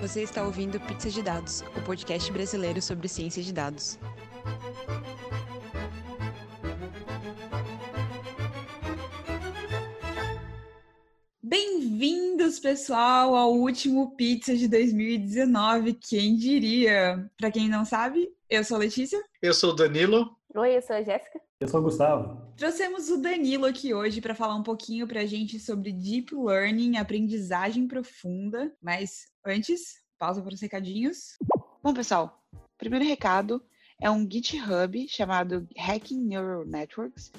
Você está ouvindo Pizza de Dados, o podcast brasileiro sobre ciência de dados. Bem-vindos, pessoal, ao último Pizza de 2019. Quem diria? Para quem não sabe, eu sou a Letícia. Eu sou o Danilo. Oi, eu sou a Jéssica. Eu sou o Gustavo. Trouxemos o Danilo aqui hoje para falar um pouquinho para a gente sobre Deep Learning, aprendizagem profunda. Mas antes, pausa para os recadinhos. Bom, pessoal, primeiro recado é um GitHub chamado Hacking Neural Networks,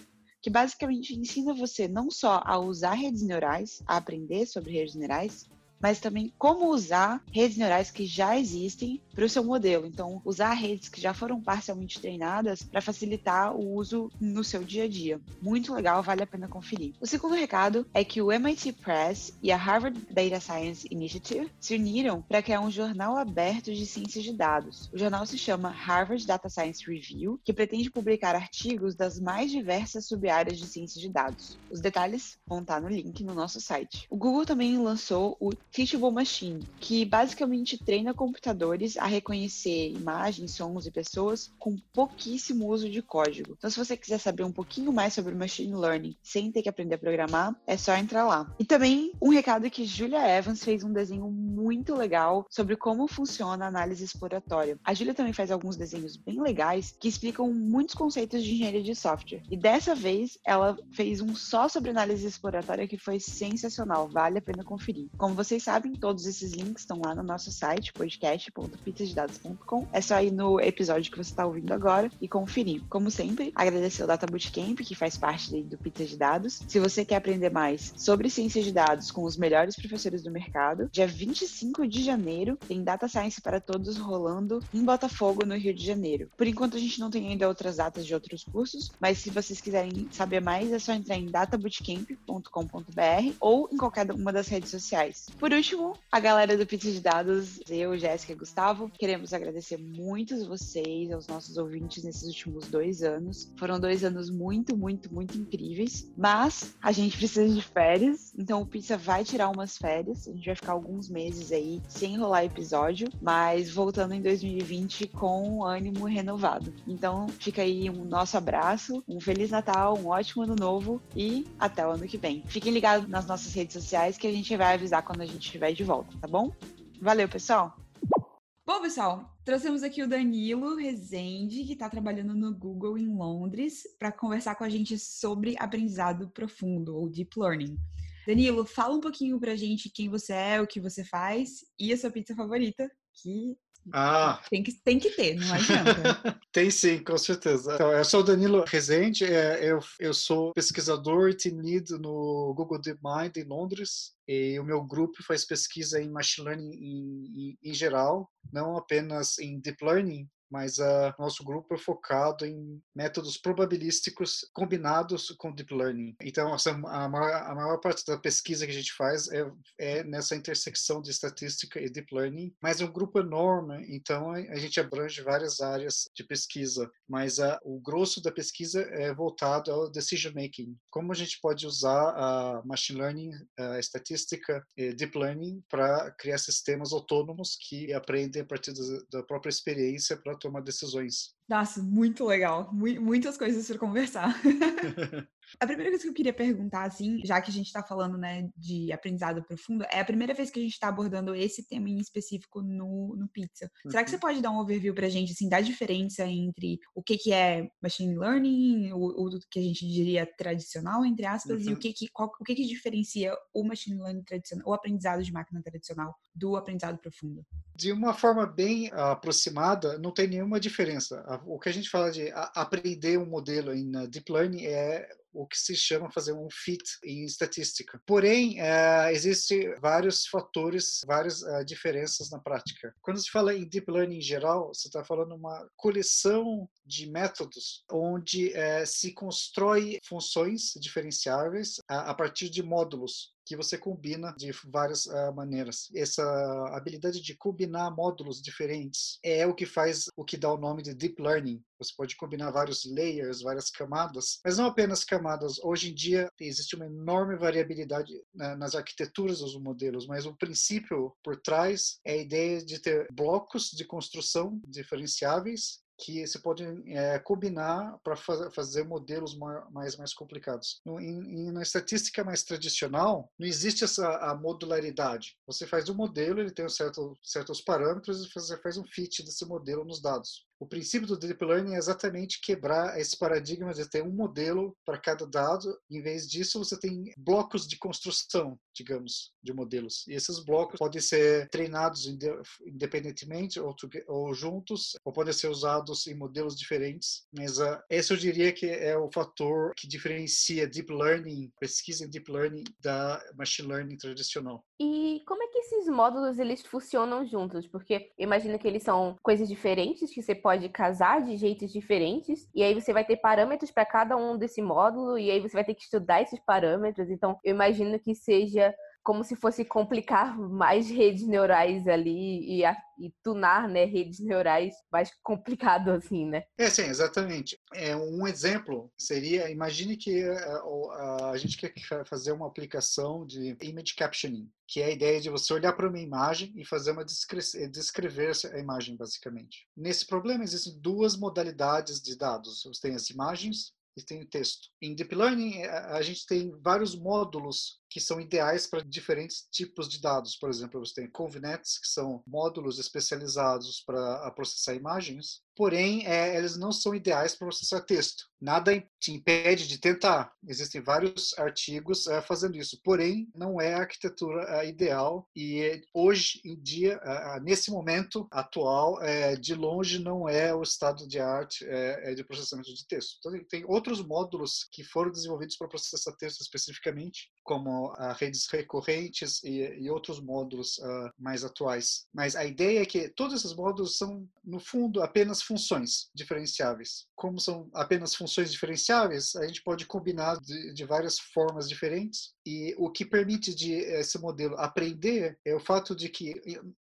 que basicamente ensina você não só a usar redes neurais, a aprender sobre redes neurais, mas também como usar redes neurais que já existem para o seu modelo. Então, usar redes que já foram parcialmente treinadas para facilitar o uso no seu dia a dia. Muito legal, vale a pena conferir. O segundo recado é que o MIT Press e a Harvard Data Science Initiative se uniram para criar um jornal aberto de ciências de dados. O jornal se chama Harvard Data Science Review, que pretende publicar artigos das mais diversas sub-áreas de ciências de dados. Os detalhes vão estar no link no nosso site. O Google também lançou o Teachable Machine, que basicamente treina computadores a reconhecer imagens, sons e pessoas com pouquíssimo uso de código. Então, se você quiser saber um pouquinho mais sobre machine learning sem ter que aprender a programar, é só entrar lá. E também um recado que Julia Evans fez um desenho muito legal sobre como funciona a análise exploratória. A Julia também faz alguns desenhos bem legais que explicam muitos conceitos de engenharia de software. E dessa vez ela fez um só sobre análise exploratória que foi sensacional, vale a pena conferir. Como vocês vocês sabem, todos esses links estão lá no nosso site, podcast.pizzasdedados.com. É só ir no episódio que você está ouvindo agora e conferir. Como sempre, agradecer ao Data Bootcamp, que faz parte do Pizza de Dados. Se você quer aprender mais sobre ciência de dados com os melhores professores do mercado, dia 25 de janeiro tem Data Science para Todos rolando em Botafogo, no Rio de Janeiro. Por enquanto, a gente não tem ainda outras datas de outros cursos, mas se vocês quiserem saber mais, é só entrar em databootcamp.com.br ou em qualquer uma das redes sociais. Por por último, a galera do Pizza de Dados, eu, Jéssica e Gustavo, queremos agradecer muito vocês, aos nossos ouvintes nesses últimos dois anos. Foram dois anos muito, muito, muito incríveis. Mas a gente precisa de férias, então o Pizza vai tirar umas férias. A gente vai ficar alguns meses aí sem rolar episódio, mas voltando em 2020 com ânimo renovado. Então fica aí um nosso abraço, um Feliz Natal, um ótimo ano novo e até o ano que vem. Fiquem ligados nas nossas redes sociais que a gente vai avisar quando a gente estiver de volta, tá bom? Valeu, pessoal! Bom, pessoal, trouxemos aqui o Danilo Rezende, que está trabalhando no Google em Londres, para conversar com a gente sobre aprendizado profundo, ou Deep Learning. Danilo, fala um pouquinho para a gente quem você é, o que você faz e a sua pizza favorita, que ah. Tem que, tem que ter, não adianta. tem sim, com certeza. Então, eu sou o Danilo Rezende, é, eu, eu sou pesquisador e team lead no Google DeepMind em Londres. E o meu grupo faz pesquisa em machine learning em, em, em geral, não apenas em deep learning, mas uh, nosso grupo é focado em métodos probabilísticos combinados com deep learning. Então, essa, a, maior, a maior parte da pesquisa que a gente faz é, é, nessa intersecção de estatística e deep learning, mas é um grupo enorme, então a, gente abrange várias áreas de pesquisa, mas uh, o grosso da pesquisa é voltado ao decision making. Como a gente pode usar a machine learning, a estatística e deep learning para criar sistemas autônomos que aprendem a partir da, da própria experiência para tomar decisões. Nossa, muito legal. Muitas coisas para conversar. a primeira coisa que eu queria perguntar, assim, já que a gente está falando, né, de aprendizado profundo, é a primeira vez que a gente está abordando esse tema em específico no, no Pizza. Uhum. Será que você uhum. pode dar um overview para a gente, assim, da diferença entre o que, que é machine learning, o, o que a gente diria tradicional, entre aspas, uhum. e o uhum. que que, qual, o que que diferencia o machine learning tradicional, o aprendizado de máquina tradicional do aprendizado profundo? De uma forma bem aproximada, não tem nenhuma diferença o que a gente fala de aprender um modelo em deep learning é o que se chama fazer um fit em estatística. Porém, uh, existem vários fatores, várias uh, diferenças na prática. Quando se fala em deep learning em geral, você está falando uma coleção de métodos onde uh, se constrói funções diferenciáveis a, a partir de módulos que você combina de várias uh, maneiras. Essa habilidade de combinar módulos diferentes é o que faz o que dá o nome de deep learning. Você pode combinar vários layers, várias camadas, mas não apenas camadas. Hoje em dia existe uma enorme variabilidade né, nas arquiteturas dos modelos, mas o princípio por trás é a ideia de ter blocos de construção diferenciáveis que se pode é, combinar para fazer modelos mais mais complicados. No, em, na estatística mais tradicional, não existe essa a modularidade. Você faz um modelo, ele tem um certo, certos parâmetros e você faz um fit desse modelo nos dados. O princípio do deep learning é exatamente quebrar esse paradigma de ter um modelo para cada dado. Em vez disso, você tem blocos de construção, digamos, de modelos. E esses blocos podem ser treinados independentemente ou, ou juntos, ou podem ser usados em modelos diferentes. Mas uh, esse eu diria que é o fator que diferencia deep learning, pesquisa em deep learning, da machine learning tradicional. E como é que esses módulos eles funcionam juntos? Porque imagino que eles são coisas diferentes que você pode casar de jeitos diferentes, e aí você vai ter parâmetros para cada um desse módulo, e aí você vai ter que estudar esses parâmetros. Então, eu imagino que seja como se fosse complicar mais redes neurais ali e, a, e tunar né, redes neurais mais complicado assim, né? É, sim, exatamente. É, um exemplo seria, imagine que a, eh, a, a gente quer fazer uma aplicação de image captioning, que é a ideia de você olhar para uma imagem e fazer uma descre descrever a imagem, basicamente. Nesse problema existem duas modalidades de dados. Você tem as imagens e tem o texto. Em Deep Learning, a gente tem vários módulos que são ideais para diferentes tipos de dados. Por exemplo, você tem ConvNets, que são módulos especializados para processar imagens, porém, é, eles não são ideais para processar texto. Nada te impede de tentar. Existem vários artigos é, fazendo isso, porém, não é a arquitetura é, ideal e hoje em dia, nesse momento atual, de longe não é o estado de arte de processamento de texto. Então, tem outros módulos que foram desenvolvidos para processar texto especificamente, como uh, redes recorrentes e, e outros módulos uh, mais atuais. Mas a ideia é que todos esses módulos são, no fundo, apenas funções diferenciáveis. Como são apenas funções diferenciáveis, a gente pode combinar de, de várias formas diferentes. E o que permite de esse modelo aprender é o fato de que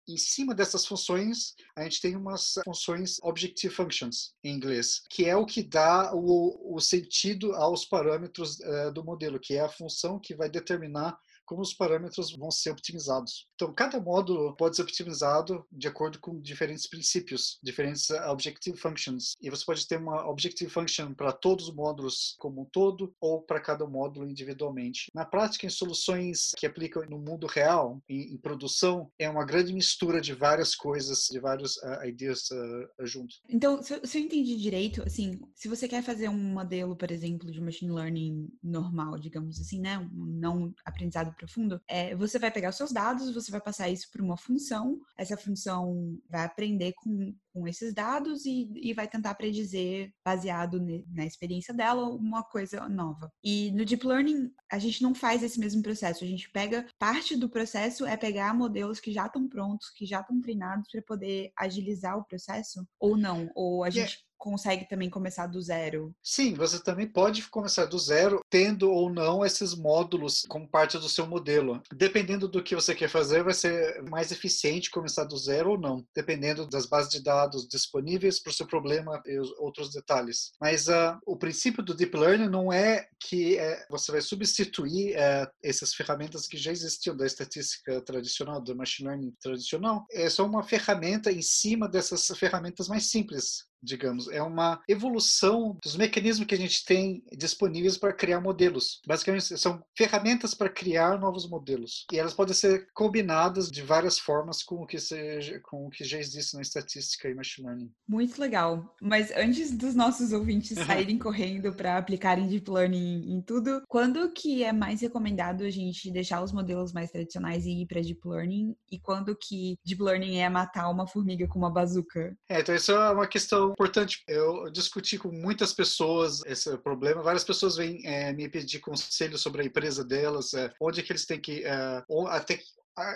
em cima dessas funções, a gente tem umas funções Objective Functions, em inglês, que é o que dá o, o sentido aos parâmetros uh, do modelo, que é a função que vai determinar como os parâmetros vão ser optimizados. Então, cada módulo pode ser optimizado de acordo com diferentes princípios, diferentes uh, objective functions. E você pode ter uma objective function para todos os módulos como um todo ou para cada módulo individualmente. Na prática, em soluções que aplicam no mundo real, em, em produção, é uma grande mistura de várias coisas, de vários uh, ideias uh, junto. Então, se eu, se eu entendi direito, assim, se você quer fazer um modelo, por exemplo, de machine learning normal, digamos assim, né, um não aprendizado profundo, é, você vai pegar os seus dados, você vai passar isso para uma função, essa função vai aprender com, com esses dados e, e vai tentar predizer, baseado na experiência dela, uma coisa nova. E no Deep Learning, a gente não faz esse mesmo processo, a gente pega, parte do processo é pegar modelos que já estão prontos, que já estão treinados para poder agilizar o processo, ou não, ou a gente consegue também começar do zero? Sim, você também pode começar do zero, tendo ou não esses módulos como parte do seu modelo. Dependendo do que você quer fazer, vai ser mais eficiente começar do zero ou não, dependendo das bases de dados disponíveis para o seu problema e os outros detalhes. Mas uh, o princípio do deep learning não é que uh, você vai substituir uh, essas ferramentas que já existiam da estatística tradicional, do machine learning tradicional. É só uma ferramenta em cima dessas ferramentas mais simples digamos, é uma evolução dos mecanismos que a gente tem disponíveis para criar modelos. Basicamente, são ferramentas para criar novos modelos. E elas podem ser combinadas de várias formas com o que, seja, com o que já existe na estatística e machine learning. Muito legal. Mas antes dos nossos ouvintes saírem correndo para aplicarem deep learning em tudo, quando que é mais recomendado a gente deixar os modelos mais tradicionais e ir para deep learning? E quando que deep learning é matar uma formiga com uma bazuca? É, então isso é uma questão importante. Eu discuti com muitas pessoas esse problema. Várias pessoas vêm é, me pedir conselho sobre a empresa delas, é, onde é que eles têm que, é, até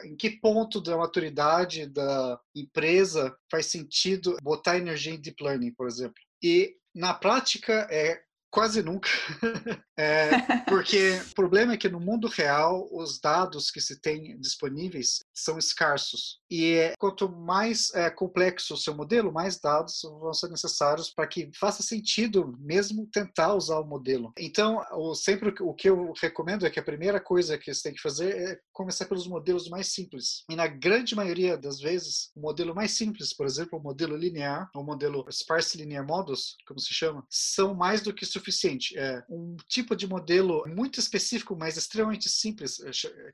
em que ponto da maturidade da empresa faz sentido botar energia em deep learning, por exemplo. E na prática é Quase nunca. é, porque o problema é que no mundo real, os dados que se tem disponíveis são escassos. E quanto mais é, complexo o seu modelo, mais dados vão ser necessários para que faça sentido mesmo tentar usar o modelo. Então, sempre o que eu recomendo é que a primeira coisa que você tem que fazer é começar pelos modelos mais simples. E na grande maioria das vezes, o modelo mais simples, por exemplo, o modelo linear, o modelo Sparse Linear Models, como se chama, são mais do que suficiente. É um tipo de modelo muito específico, mas extremamente simples, é,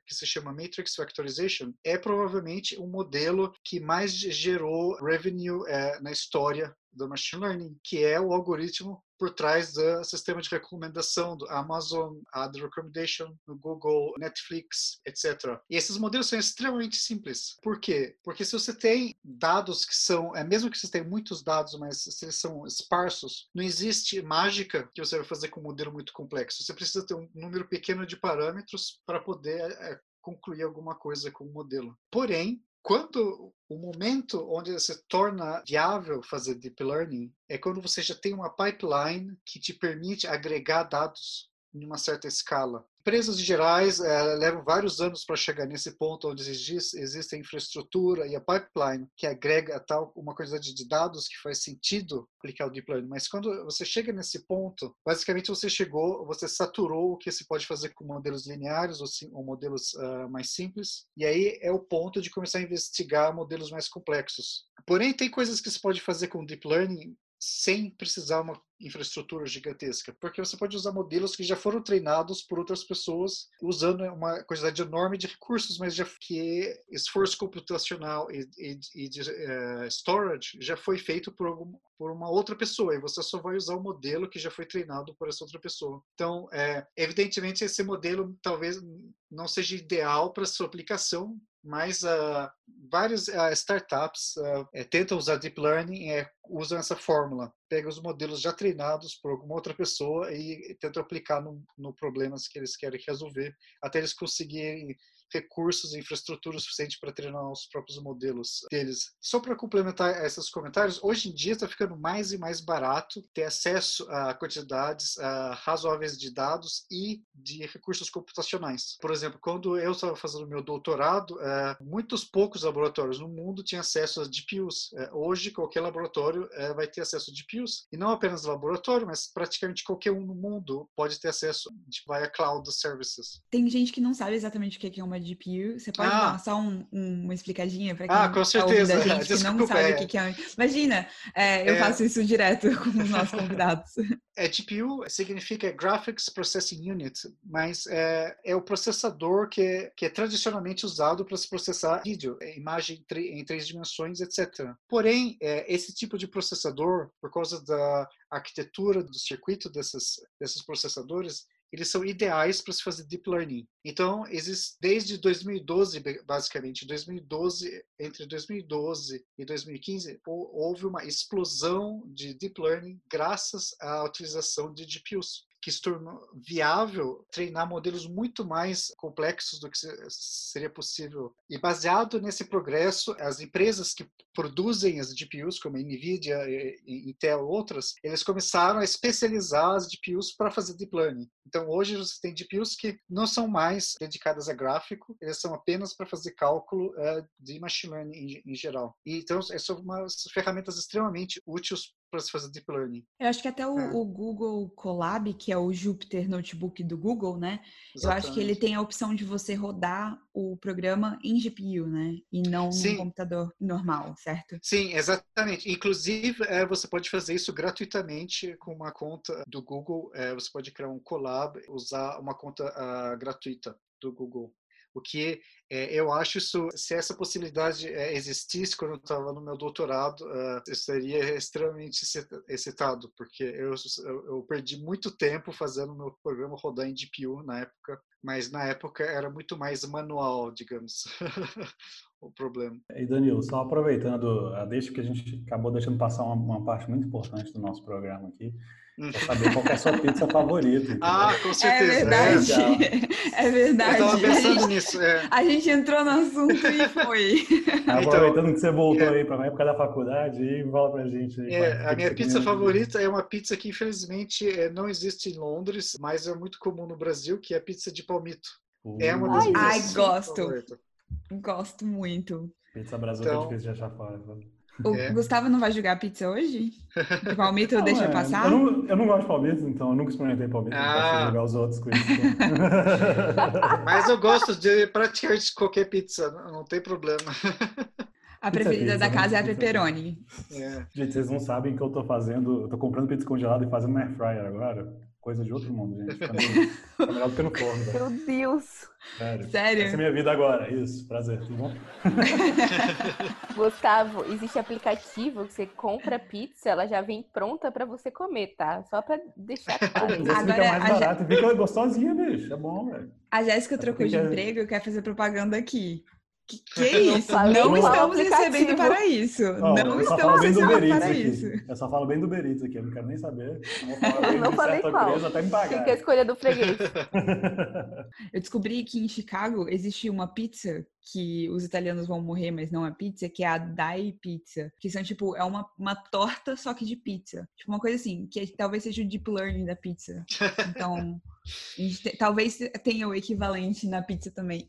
que se chama Matrix Factorization, é provavelmente um modelo que mais gerou revenue é, na história do machine learning, que é o algoritmo por trás do sistema de recomendação do Amazon, a The Recommendation, do Google, Netflix, etc. E esses modelos são extremamente simples. Por quê? Porque se você tem dados que são, é mesmo que você tenha muitos dados, mas se eles são esparsos, não existe mágica que você vai fazer com um modelo muito complexo. Você precisa ter um número pequeno de parâmetros para poder é, concluir alguma coisa com o modelo. Porém, quando o momento onde se torna viável fazer deep learning é quando você já tem uma pipeline que te permite agregar dados em uma certa escala empresas gerais é, levam vários anos para chegar nesse ponto onde existe, existe a infraestrutura e a pipeline que agrega tal uma quantidade de dados que faz sentido aplicar o deep learning. Mas quando você chega nesse ponto, basicamente você chegou, você saturou o que se pode fazer com modelos lineares ou, sim, ou modelos uh, mais simples. E aí é o ponto de começar a investigar modelos mais complexos. Porém, tem coisas que se pode fazer com deep learning sem precisar uma infraestrutura gigantesca, porque você pode usar modelos que já foram treinados por outras pessoas usando uma quantidade enorme de recursos, mas já que esforço computacional e, e, e de uh, storage já foi feito por, algum, por uma outra pessoa e você só vai usar o modelo que já foi treinado por essa outra pessoa. Então, é, evidentemente, esse modelo talvez não seja ideal para sua aplicação, mas uh, várias uh, startups uh, tentam usar deep learning e usam essa fórmula. Pegam os modelos já treinados por alguma outra pessoa e tentam aplicar no, no problemas que eles querem resolver, até eles conseguirem recursos e infraestrutura suficiente para treinar os próprios modelos deles. Só para complementar esses comentários, hoje em dia está ficando mais e mais barato ter acesso a quantidades razoáveis de dados e de recursos computacionais. Por exemplo, quando eu estava fazendo meu doutorado, uh, muitos poucos laboratórios no mundo tinham acesso a GPUs. Uh, é, hoje, qualquer laboratório é, vai ter acesso a GPUs. E não apenas laboratório, mas praticamente qualquer um no mundo pode ter acesso via cloud services. Tem gente que não sabe exatamente o que é uma GPU. Você pode ah. dar só um, um, uma explicadinha para quem ah, com certeza. Tá a gente Desculpa, que não sabe é... o que é. Imagina, é, eu é... faço isso direto com os nossos convidados. É, GPU significa Graphics Processing Unit, mas é, é o processador que, que é tradicionalmente usado para se processar vídeo, é, imagem em três dimensões, etc. Porém, é, esse tipo de processador, por causa da arquitetura do circuito desses, desses processadores, eles são ideais para se fazer deep learning. Então, existe desde 2012, basicamente, 2012, entre 2012 e 2015, houve uma explosão de deep learning graças à utilização de GPUs que se tornou viável treinar modelos muito mais complexos do que seria possível. E baseado nesse progresso, as empresas que produzem as GPUs, como a NVIDIA, Intel outras, eles começaram a especializar as GPUs para fazer deep learning. Então, hoje você tem GPUs que não são mais dedicadas a gráfico, eles são apenas para fazer cálculo uh, de machine learning em, em geral. E, então, são umas ferramentas extremamente úteis para se fazer deep learning. Eu acho que até o, é. o, Google Colab, que é o Jupyter Notebook do Google, né? Exatamente. Eu acho que ele tem a opção de você rodar o programa em GPU, né? E não Sim. no computador normal, certo? Sim, exatamente. Inclusive, é, você pode fazer isso gratuitamente com uma conta do Google. É, você pode criar um Colab, usar uma conta uh, gratuita do Google. O que é, eu acho isso, se essa possibilidade é, existisse quando eu estava no meu doutorado, uh, eu seria extremamente excitado, porque eu, eu, perdi muito tempo fazendo meu programa rodar em GPU na época, mas na época era muito mais manual, digamos. o problema. E Danilo, só aproveitando a deixa que a gente acabou deixando passar uma, uma parte muito importante do nosso programa aqui, Quer saber qual é a sua pizza favorita. Ah, com É certeza. verdade. É, É verdade. eu tava A pensando gente, nisso. é. a gente entrou no assunto e foi. Aproveitando que você voltou é. aí para a época da faculdade, e fala pra gente. aí, É, qual a minha pizza favorita é uma pizza que infelizmente é, não existe em Londres, mas é muito comum no Brasil, que é a pizza de palmito. É uma das Ai, minhas Ai, gosto. favoritas. Gosto muito. Pizza brazuca Então- é difícil de achar fora. sabe? O É. Gustavo não vai jogar pizza hoje? O palmito Não, deixa é, passar? Eu não, eu não gosto de palmito, então eu nunca experimentei palmito. Ah. posso jogar os outros com isso. Mas eu gosto de praticamente qualquer pizza, não tem problema. A preferida pizza, da né? casa é a pepperoni. É. gente, vocês não sabem que eu tô fazendo. Eu tô comprando pizza congelada e fazendo na air fryer agora. Coisa de outro mundo, gente. Fica melhor do que no forno, velho. Meu Deus. Sério. Sério? Essa é a minha vida agora. Isso, prazer, tudo bom? Gustavo, existe aplicativo que você compra pizza, ela já vem pronta pra você comer, tá? Só pra deixar claro. Agora, fica mais a barato e fica gostosinha, bicho. É bom, velho. A Jéssica trocou de porque- emprego e quer fazer propaganda aqui. Que, que é isso? Não qual estamos aplicativo. recebendo para isso. Não estamos recebendo para aqui. isso. Eu só falo bem do Uber Eats aqui, eu não quero nem saber. Eu não falei qual. empresa até me pagar. Fica a escolha do freguês. Eu descobri que em Chicago existe uma pizza que os italianos vão morrer, mas não é pizza, que é a Dai Pizza. Que são, tipo, é uma, uma torta, só que de pizza. Tipo, uma coisa assim, que talvez seja o deep learning da pizza. Então, a gente te- talvez tenha o equivalente na pizza também.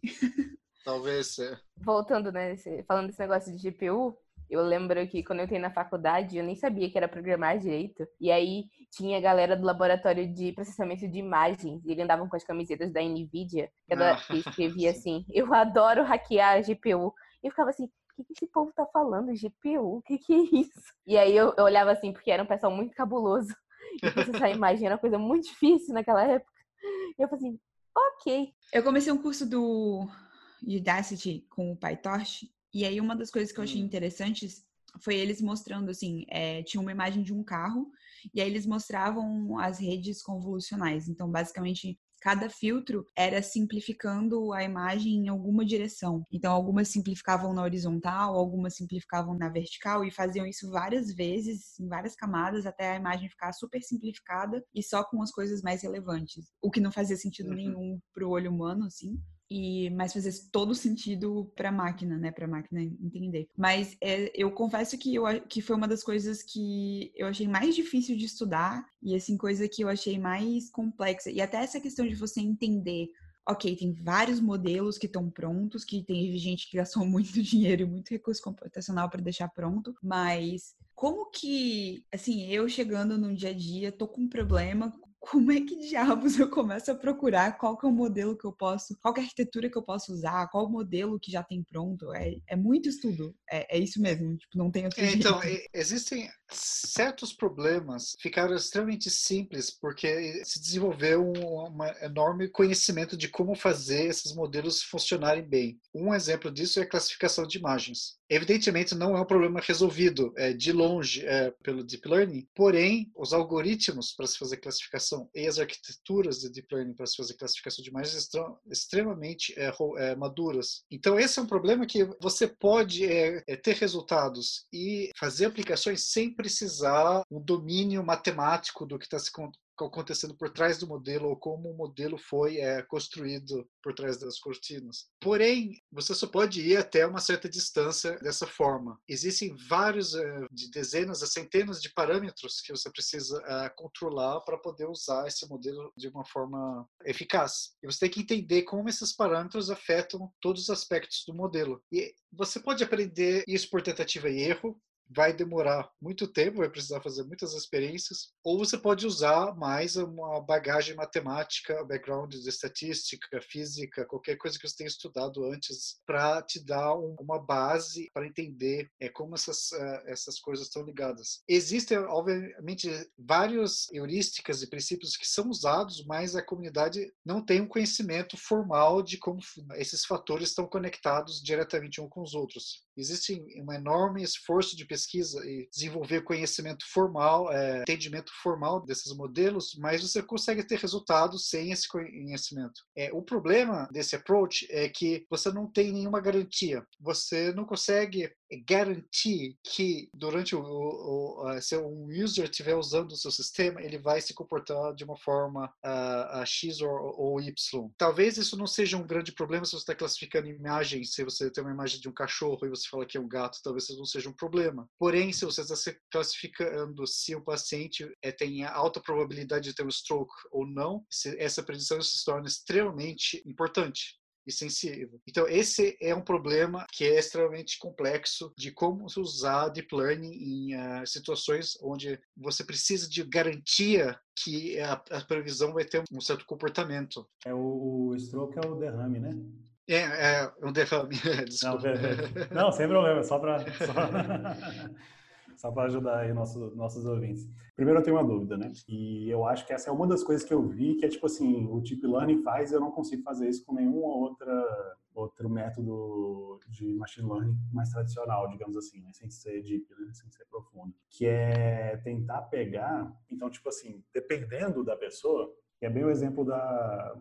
Talvez. É. Voltando, né, falando desse negócio de GPU, eu lembro que quando eu entrei na faculdade, eu nem sabia que era programar direito. E aí tinha a galera do laboratório de processamento de imagens, e eles andavam com as camisetas da NVIDIA, que Ah, que escrevia assim, eu adoro hackear a GPU. E eu ficava assim, o que, que esse povo tá falando? GPU? O que, que é isso? E aí eu, eu olhava assim, porque era um pessoal muito cabuloso. E processar a imagem era uma coisa muito difícil naquela época. E eu falei assim, ok. Eu comecei um curso do Udacity com o PyTorch, e aí uma das coisas que eu achei Hum. interessantes foi eles mostrando, assim, é, tinha uma imagem de um carro, e aí eles mostravam as redes convolucionais. Então, basicamente, cada filtro era simplificando a imagem em alguma direção. Então, algumas simplificavam na horizontal, algumas simplificavam na vertical, e faziam isso várias vezes, em várias camadas, até a imagem ficar super simplificada e só com as coisas mais relevantes. O que não fazia sentido Uhum. nenhum para o olho humano, assim e mas fazia todo sentido para a máquina, né, para a máquina entender. Mas é, eu confesso que eu que foi uma das coisas que eu achei mais difícil de estudar e assim coisa que eu achei mais complexa e até essa questão de você entender Ok, tem vários modelos que estão prontos, que tem gente que gastou muito dinheiro e muito recurso computacional para deixar pronto, mas como que, assim, eu chegando no dia a dia, tô com um problema, como é que diabos eu começo a procurar qual que é o modelo que eu posso, qual é a arquitetura que eu posso usar, qual o modelo que já tem pronto? É, é muito estudo, é, é isso mesmo, tipo, não tem outro É, então, existem certos problemas ficaram extremamente simples porque se desenvolveu um uma enorme conhecimento de como fazer esses modelos funcionarem bem. Um exemplo disso é a classificação de imagens. Evidentemente, não é um problema resolvido é, de longe é, pelo Deep Learning, porém, os algoritmos para se fazer classificação e as arquiteturas de Deep Learning para se fazer classificação de imagens estão extremamente é, é, maduras. Então, esse é um problema que você pode é, é, ter resultados e fazer aplicações sem precisar um domínio matemático do que está se con- acontecendo por trás do modelo ou como o modelo foi é, construído por trás das cortinas. Porém, você só pode ir até uma certa distância dessa forma. Existem vários, é, de dezenas a centenas de parâmetros que você precisa é, controlar para poder usar esse modelo de uma forma eficaz. E você tem que entender como esses parâmetros afetam todos os aspectos do modelo. E você pode aprender isso por tentativa e erro, vai demorar muito tempo, vai precisar fazer muitas experiências, ou você pode usar mais uma bagagem matemática, background de estatística, física, qualquer coisa que você tenha estudado antes, para te dar um, uma base para entender é, como essas, uh, essas coisas estão ligadas. Existem, obviamente, várias heurísticas e princípios que são usados, mas a comunidade não tem um conhecimento formal de como esses fatores estão conectados diretamente uns com os outros. Existe um enorme esforço de pesquisa e desenvolver conhecimento formal, é, entendimento formal desses modelos, mas você consegue ter resultados sem esse conhecimento. É, o problema desse approach é que você não tem nenhuma garantia. Você não consegue garantir que durante o, o, o, se um user estiver usando o seu sistema, ele vai se comportar de uma forma uh, uh, X ou, ou, Y. Talvez isso não seja um grande problema se você está classificando imagens, se você tem uma imagem de um cachorro e você fala que é um gato, talvez não seja um problema. Porém, se você está classificando se o paciente é, tem alta probabilidade de ter um stroke ou não, essa predição se torna extremamente importante e sensível. Então, esse é um problema que é extremamente complexo de como usar deep learning em uh, situações onde você precisa de garantia que a, a, previsão vai ter um certo comportamento. É o, o stroke é o derrame, né? É, é um derrame. Desculpa. Não, Não, sem problema, só para só... ajudar aí nossos, nossos ouvintes. Primeiro eu tenho uma dúvida, né? E eu acho que essa é uma das coisas que eu vi que é tipo assim, o Deep Learning faz eu não consigo fazer isso com nenhuma outra outro método de machine learning mais tradicional, digamos assim, né? sem ser deep, né? sem ser profundo, que é tentar pegar, então tipo assim, dependendo da pessoa, que é bem o exemplo da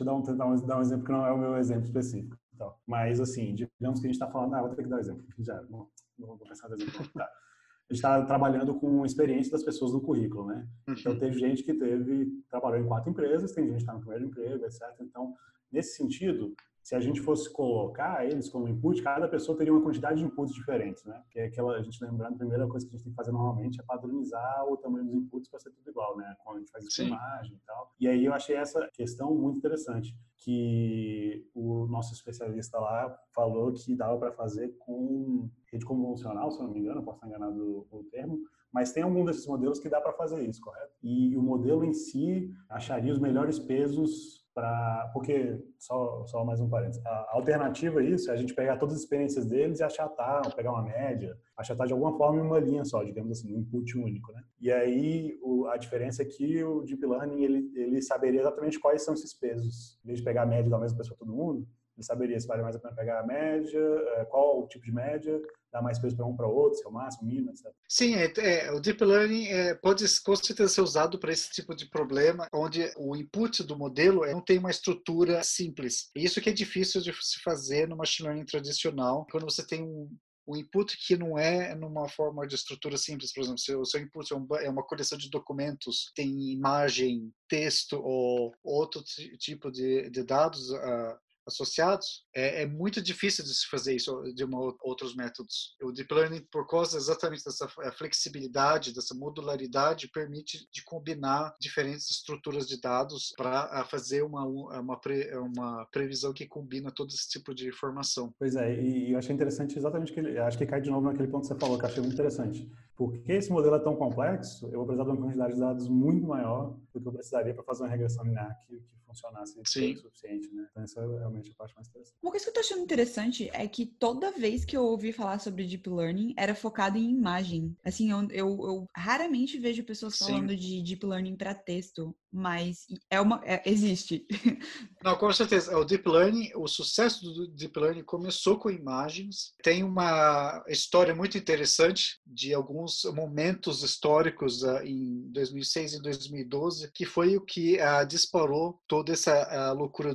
Deixa eu dar um, tentar dar um exemplo que não é o meu exemplo específico. Então, mas, assim, digamos que a gente está falando... Ah, vou ter que dar um exemplo. Já, não, não vou pensar no exemplo. Tá a gente está trabalhando com experiência das pessoas no currículo, né? Então, teve gente que teve, trabalhou em quatro empresas, tem gente que está no primeiro emprego, etc. Então, nesse sentido, se a gente fosse colocar eles como input, cada pessoa teria uma quantidade de inputs diferentes, né? Que é aquela, a gente lembrando, a primeira coisa que a gente tem que fazer normalmente é padronizar o tamanho dos inputs para ser tudo igual, né? Quando a gente faz imagem e tal. E aí eu achei essa questão muito interessante, que o nosso especialista lá falou que dava para fazer com rede convencional, se eu não me engano, posso estar enganado o termo, mas tem algum desses modelos que dá para fazer isso, correto? E o modelo em si acharia os melhores pesos para porque só só mais um parênteses a alternativa a isso é a gente pegar todas as experiências deles e achatar pegar uma média achatar de alguma forma em uma linha só digamos assim um input único né? E aí o, a diferença é que o deep learning ele ele saberia exatamente quais são esses pesos. Em vez de pegar a média da mesma pessoa todo mundo ele saberia se vale mais a pena pegar a média, é, qual o tipo de média, dar mais peso para um para outro, se é o máximo, mínimo, etc. Sim, é, é, o Deep Learning é, pode com certeza ser usado para esse tipo de problema, onde o input do modelo é, não tem uma estrutura simples. Isso que é difícil de se fazer no Machine Learning tradicional, quando você tem um, o input que não é numa forma de estrutura simples, por exemplo, se o seu input é, é uma coleção de documentos, tem imagem, texto ou outro tipo de, de dados, uh, associados, é, é, muito difícil de se fazer isso de uma, outros métodos. O Deep Learning, por causa exatamente dessa flexibilidade, dessa modularidade, permite de combinar diferentes estruturas de dados para fazer uma, uma, pre, uma previsão que combina todo esse tipo de informação. Pois é, e eu achei interessante exatamente que ele, acho que cai de novo naquele ponto que você falou, que eu achei muito interessante. Porque esse modelo é tão complexo, eu vou precisar de uma quantidade de dados muito maior do que eu precisaria para fazer uma regressão linear que, que funcionasse o suficiente, né? Então, essa é realmente a parte mais interessante. Uma coisa que eu tô achando interessante é que toda vez que eu ouvi falar sobre Deep Learning, era focado em imagem. Assim, eu, eu, eu raramente vejo pessoas Sim. falando de Deep Learning para texto, mas é uma, é, existe. Não, com certeza. O Deep Learning, o sucesso do Deep Learning começou com imagens. Tem uma história muito interessante de alguns momentos históricos uh, em 2006 e 2012, que foi o que uh, disparou toda essa uh, loucura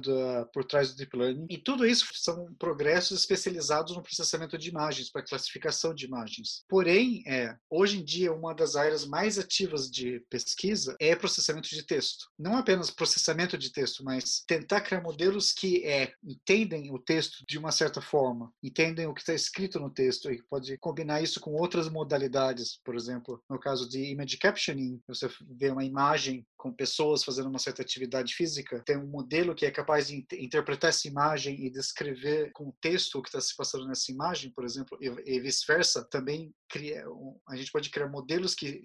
por trás do Deep Learning. E tudo isso são progressos especializados no processamento de imagens, para classificação de imagens. Porém, é, hoje em dia, uma das áreas mais ativas de pesquisa é processamento de texto. Não apenas processamento de texto, mas tentar criar modelos que é, entendem o texto de uma certa forma, entendem o que está escrito no texto e pode combinar isso com outras modalidades. Por exemplo, no caso de image captioning, você vê uma imagem com pessoas fazendo uma certa atividade física, tem um modelo que é capaz de interpretar essa imagem e descrever com texto o que está se passando nessa imagem, por exemplo, e, vice-versa, também criar, a gente pode criar modelos que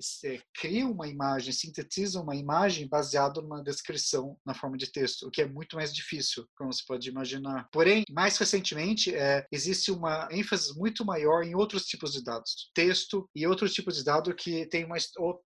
criam uma imagem, sintetizam uma imagem baseado numa descrição na forma de texto, o que é muito mais difícil, como você pode imaginar. Porém, mais recentemente, é, existe uma ênfase muito maior em outros tipos de dados, texto e outros tipos de dado que tem uma,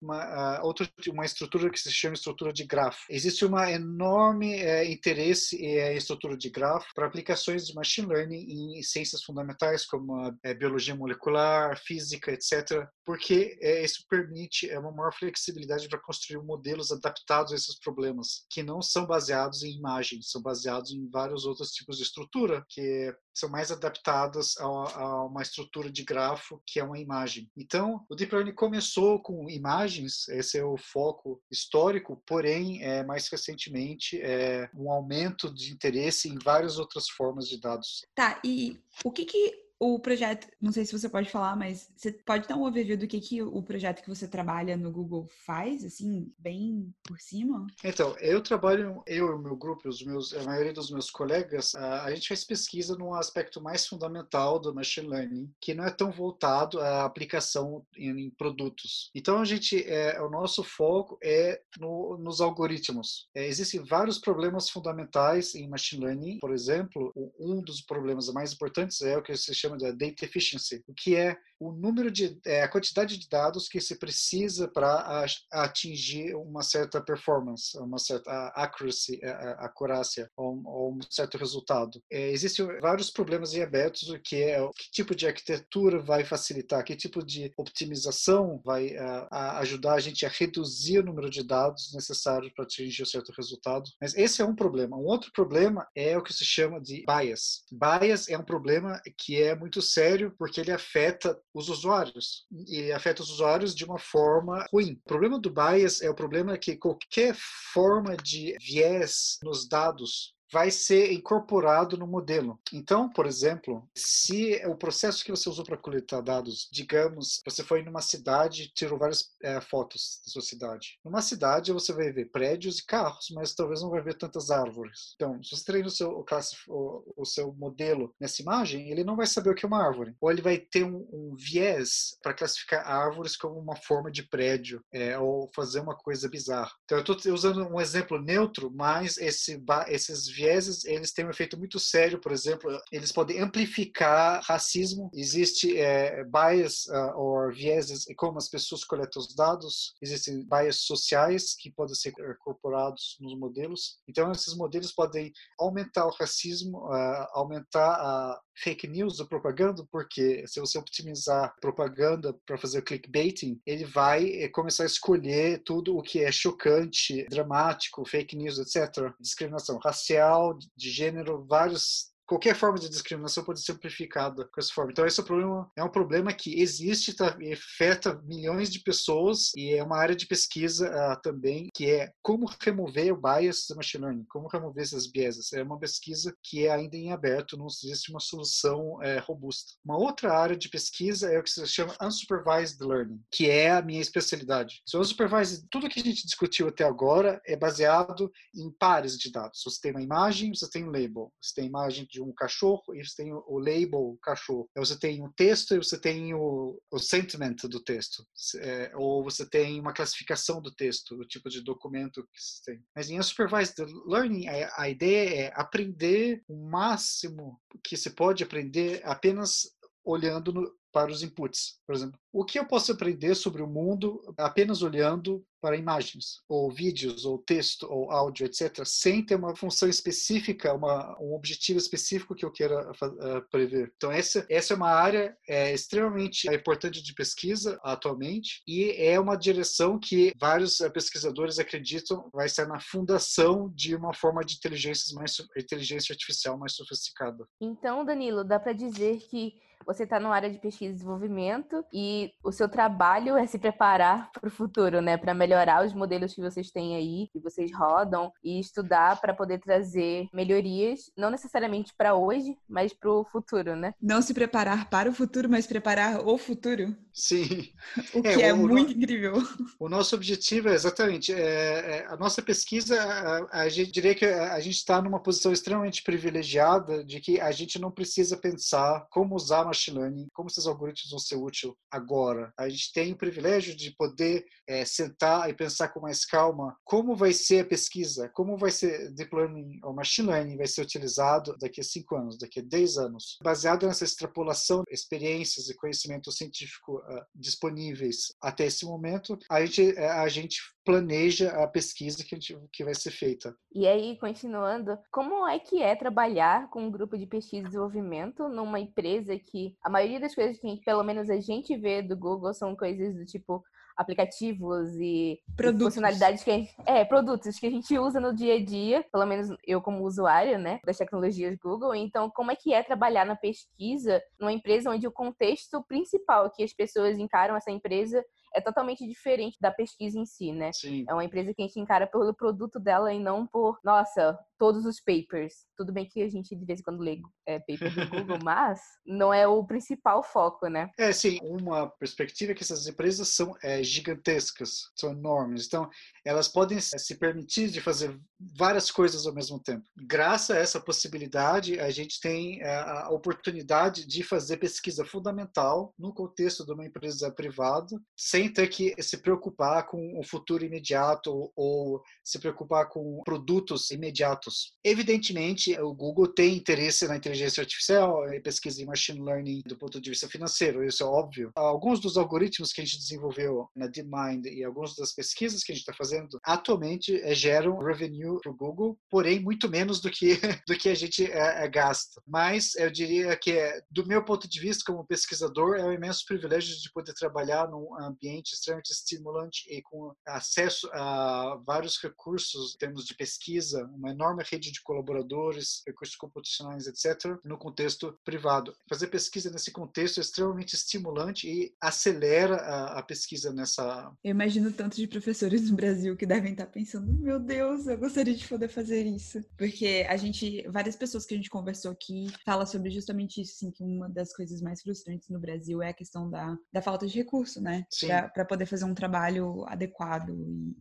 uma, uh, outro, uma estrutura que se chama estrutura de grafo. Existe um enorme é, interesse em estrutura de grafo para aplicações de machine learning em ciências fundamentais como a biologia molecular, física, etc., porque é, isso permite é, uma maior flexibilidade para construir modelos adaptados a esses problemas, que não são baseados em imagens, são baseados em vários outros tipos de estrutura, que são mais adaptadas a, a, uma estrutura de grafo que é uma imagem. Então, o Deep Learning começou com imagens, esse é o foco histórico, porém, é, mais recentemente, é um aumento de interesse em várias outras formas de dados. Tá, e o que que o projeto, não sei se você pode falar, mas você pode dar um overview do que, que o projeto que você trabalha no Google faz, assim, bem por cima? Então, eu trabalho, eu e o meu grupo, os meus, a maioria dos meus colegas, a, a gente faz pesquisa num aspecto mais fundamental do machine learning, que não é tão voltado à aplicação em, em produtos. Então, a gente, é, o nosso foco é no, nos algoritmos. É, existem vários problemas fundamentais em machine learning. Por exemplo, um dos problemas mais importantes é o que se chama chama de data efficiency, o que é o número de é, a quantidade de dados que se precisa para atingir uma certa performance, uma certa accuracy, acurácia ou, ou, um certo resultado. É, existem vários problemas em abertos, o que é que tipo de arquitetura vai facilitar, que tipo de optimização vai a, a ajudar a gente a reduzir o número de dados necessários para atingir um certo resultado. Mas esse é um problema. Um outro problema é o que se chama de bias. Bias é um problema que é muito sério porque ele afeta os usuários e afeta os usuários de uma forma ruim. O problema do bias é o problema que qualquer forma de viés nos dados vai ser incorporado no modelo. Então, por exemplo, se o processo que você usou para coletar dados, digamos, você foi numa cidade e tirou várias é, fotos da sua cidade. Numa cidade você vai ver prédios e carros, mas talvez não vai ver tantas árvores. Então, se você treina o seu, o, o seu modelo nessa imagem, ele não vai saber o que é uma árvore. Ou ele vai ter um, um viés para classificar árvores como uma forma de prédio, é, ou fazer uma coisa bizarra. Então, eu estou usando um exemplo neutro, mas esse, esses viés vieses eles têm um efeito muito sério, por exemplo, eles podem amplificar racismo. Existe é, bias uh, ou vieses como as pessoas coletam os dados. Existem bias sociais que podem ser incorporados nos modelos. Então esses modelos podem aumentar o racismo, uh, aumentar a fake news ou propaganda, porque se você optimizar propaganda para fazer clickbaiting, ele vai eh, começar a escolher tudo o que é chocante, dramático, fake news, etc. Discriminação racial, de gênero, vários qualquer forma de discriminação pode ser amplificada com essa forma. Então esse é, problema, é um problema que existe tá, afeta milhões de pessoas e é uma área de pesquisa uh, também que é como remover o bias do machine learning, como remover essas biases. É uma pesquisa que é ainda em aberto, não existe uma solução é, robusta. Uma outra área de pesquisa é o que se chama unsupervised learning, que é a minha especialidade. So, unsupervised, tudo que a gente discutiu até agora é baseado em pares de dados. Você tem uma imagem, você tem um label. Você tem imagem de um cachorro e você tem o label cachorro. Você tem o texto e você tem o, o sentiment do texto. É, ou você tem uma classificação do texto, do tipo de documento que você tem. Mas em Unsupervised Learning, a, a ideia é aprender o máximo que se pode aprender apenas olhando no, para os inputs. Por exemplo, o que eu posso aprender sobre o mundo apenas olhando para imagens, ou vídeos, ou texto, ou áudio, etc., sem ter uma função específica, uma, um objetivo específico que eu queira uh, prever. Então, essa, essa é uma área é, extremamente importante de pesquisa atualmente e é uma direção que vários uh, pesquisadores acreditam vai ser na fundação de uma forma de inteligência, mais, inteligência artificial mais sofisticada. Então, Danilo, dá para dizer que você está na área de pesquisa e desenvolvimento e o seu trabalho é se preparar para o futuro, né? Para melhorar os modelos que vocês têm aí, que vocês rodam e estudar para poder trazer melhorias, não necessariamente para hoje, mas para o futuro, né? Não se preparar para o futuro, mas preparar o futuro. Sim. O que é, é o, muito incrível. O nosso objetivo é exatamente é, é, a nossa pesquisa. A, a gente diria que a gente está numa posição extremamente privilegiada de que a gente não precisa pensar como usar machine learning, como esses algoritmos vão ser úteis agora. A gente tem o privilégio de poder é, sentar e pensar com mais calma como vai ser a pesquisa, como vai ser deep learning ou machine learning vai ser utilizado daqui a cinco anos, daqui a dez anos. Baseado nessa extrapolação, experiências e conhecimento científico uh, disponíveis até esse momento, a gente, a gente planeja a pesquisa que, que vai ser feita. E aí, continuando, como é que é trabalhar com um grupo de pesquisa e desenvolvimento numa empresa que a maioria das coisas que, pelo menos, a gente vê do Google são coisas do tipo aplicativos e, produtos. funcionalidades que a gente, é, produtos que a gente usa no dia a dia, pelo menos eu como usuário, né, das tecnologias Google. Então, como é que é trabalhar na pesquisa numa empresa onde o contexto principal que as pessoas encaram essa empresa é totalmente diferente da pesquisa em si, né? Sim. É uma empresa que a gente encara pelo produto dela e não por, nossa, todos os papers. Tudo bem que a gente de vez em quando lê é, paper do Google, mas não é o principal foco, né? É, sim. Uma perspectiva é que essas empresas são é, gigantescas, são enormes. Então, elas podem se permitir de fazer várias coisas ao mesmo tempo. Graças a essa possibilidade, a gente tem é, a oportunidade de fazer pesquisa fundamental no contexto de uma empresa privada, sem ter que se preocupar com o futuro imediato ou se preocupar com produtos imediatos. Evidentemente, o Google tem interesse na inteligência artificial e pesquisa em machine learning do ponto de vista financeiro, isso é óbvio. Alguns dos algoritmos que a gente desenvolveu na DeepMind e algumas das pesquisas que a gente está fazendo atualmente é, geram revenue para o Google, porém muito menos do que do que a gente é, é, gasta. Mas eu diria que, do meu ponto de vista como pesquisador, é um imenso privilégio de poder trabalhar num ambiente extremamente estimulante e com acesso a vários recursos em termos de pesquisa, uma enorme rede de colaboradores, recursos computacionais, etc., no contexto privado. Fazer pesquisa nesse contexto é extremamente estimulante e acelera a, a pesquisa nessa. Eu imagino tanto de professores no Brasil que devem estar pensando: meu Deus, eu gostaria de poder fazer isso. Porque a gente, várias pessoas que a gente conversou aqui, fala sobre justamente isso, assim, que uma das coisas mais frustrantes no Brasil é a questão da, da falta de recurso, né? Para poder fazer um trabalho adequado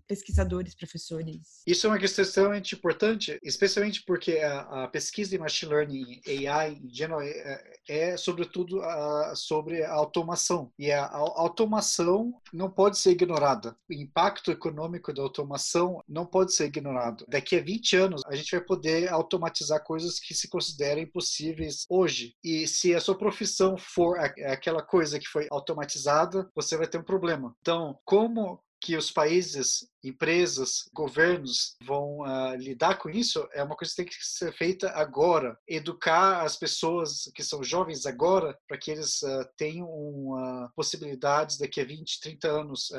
pesquisadores, professores. Isso é uma questão extremamente importante, especialmente porque a, a pesquisa em machine learning, AI em geral, é, é sobretudo a, sobre a automação. E a, a, automação não pode ser ignorada. O impacto econômico da automação não pode ser ignorado. Daqui a 20 anos, a gente vai poder automatizar coisas que se consideram impossíveis hoje. E se a sua profissão for aquela coisa que foi automatizada, você vai ter um problema. Então, como que os países, empresas, governos vão uh, lidar com isso é uma coisa que tem que ser feita agora. Educar as pessoas que são jovens agora para que eles uh, tenham uh, possibilidades daqui a 20, 30 anos,